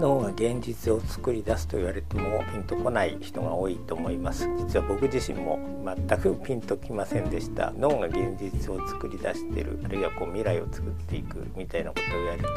脳が現実を作り出すと言われてもピンとこない人が多いと思います。実は僕自身も全くピンときませんでした。脳が現実を作り出してるあるいはこう未来を作っていくみたいなことを言われて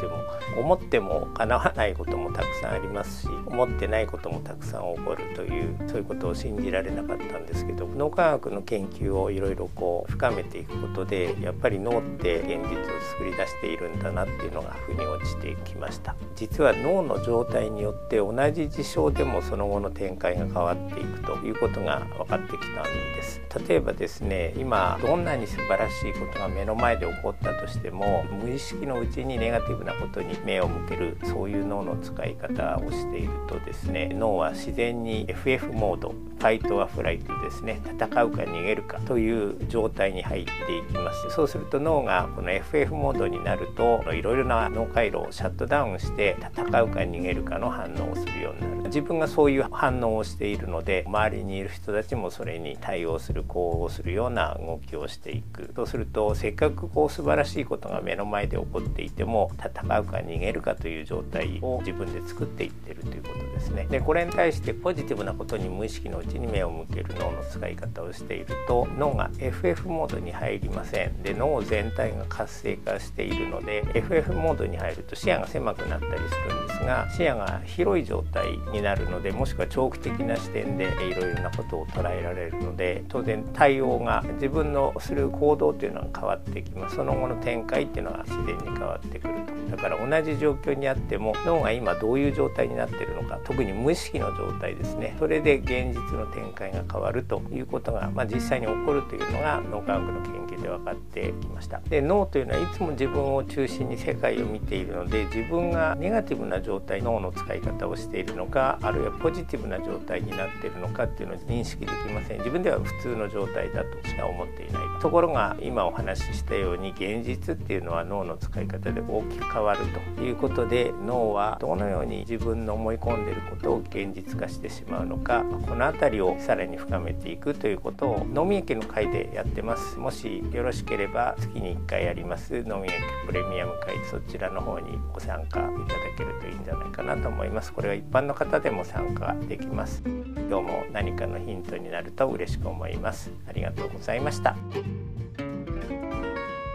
も思っても叶わないこともたくさんありますし思ってないこともたくさん起こるというそういうことを信じられなかったんですけど脳科学の研究をいろいろこう深めていくことでやっぱり脳って現実を作り出しているんだなっていうのが腑に落ちてきました。実は脳の状態によって同じ事象でもその後の展開が変わっていくということが分かってきたんです。例えばですね今どんなに素晴らしいことが目の前で起こったとしても無意識のうちにネガティブなことに目を向けるそういう脳の使い方をしているとですね脳は自然に FF モードファイトアフライトですね戦うか逃げるかという状態に入っていきます。そうすると脳がこの FF モードになるといろいろな脳回路をシャットダウンして戦うか逃げるかの反応をするようになる。自分がそういう反応をしているので周りにいる人たちもそれに対応する呼応するような動きをしていく。そうするとせっかくこう素晴らしいことが目の前で起こっていても戦うか逃げるかという状態を自分で作っていってるということですね。でこれに対してポジティブなことに無意識のうちに目を向ける脳の使い方をしていると脳が FF モードに入りません。で脳全体が活性化しているので FF モードに入ると視野が狭くなったりするんですが視野が広い状態になるのでもしくは長期的な視点でいろいろなことを捉えられるので当然対応が自分のする行動というのが変わってきます。その後の展開っていうのが自然に変わってくると。だから同じ状況にあっても脳が今どういう状態になってるのか特に無意識の状態ですね。それで現実の展開が変わるということが、まあ、実際に起こるというのが脳科学の研究で分かってきました。で脳というのはいつも自分を中心に世界を見ているので自分がネガティブな状態脳の使い方をしているのかあるいはポジティブな状態になっているのかっていうのを認識できません。自分では普通の状態だとしか思っていないと。ころが今お話ししたように現実っていうのは脳の使い方で大きく変わるということで脳はどのように自分の思い込んでいることを現実化してしまうのかこの辺りをさらに深めていくということを脳みやきの会でやってます。もしよろしければ月に1回やります脳みやきプレミアム会そちらの方にご参加いただけるといいんじゃないかなと思います。これは一般の方でも参加できます。今日も何かのヒントになると嬉しく思います。ありがとうございました。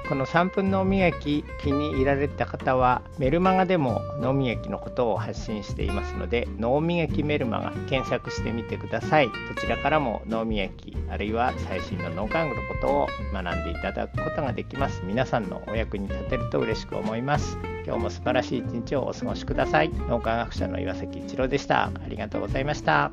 この3分脳みやき気に入られた方はメルマガでも脳みやきのことを発信していますので脳みやきメルマガ検索してみてください。どちらからも脳みやきあるいは最新の脳科学のことを学んでいただくことができます。皆さんのお役に立てると嬉しく思います。今日も素晴らしい一日をお過ごしください。脳科学者の岩崎一郎でした。ありがとうございました。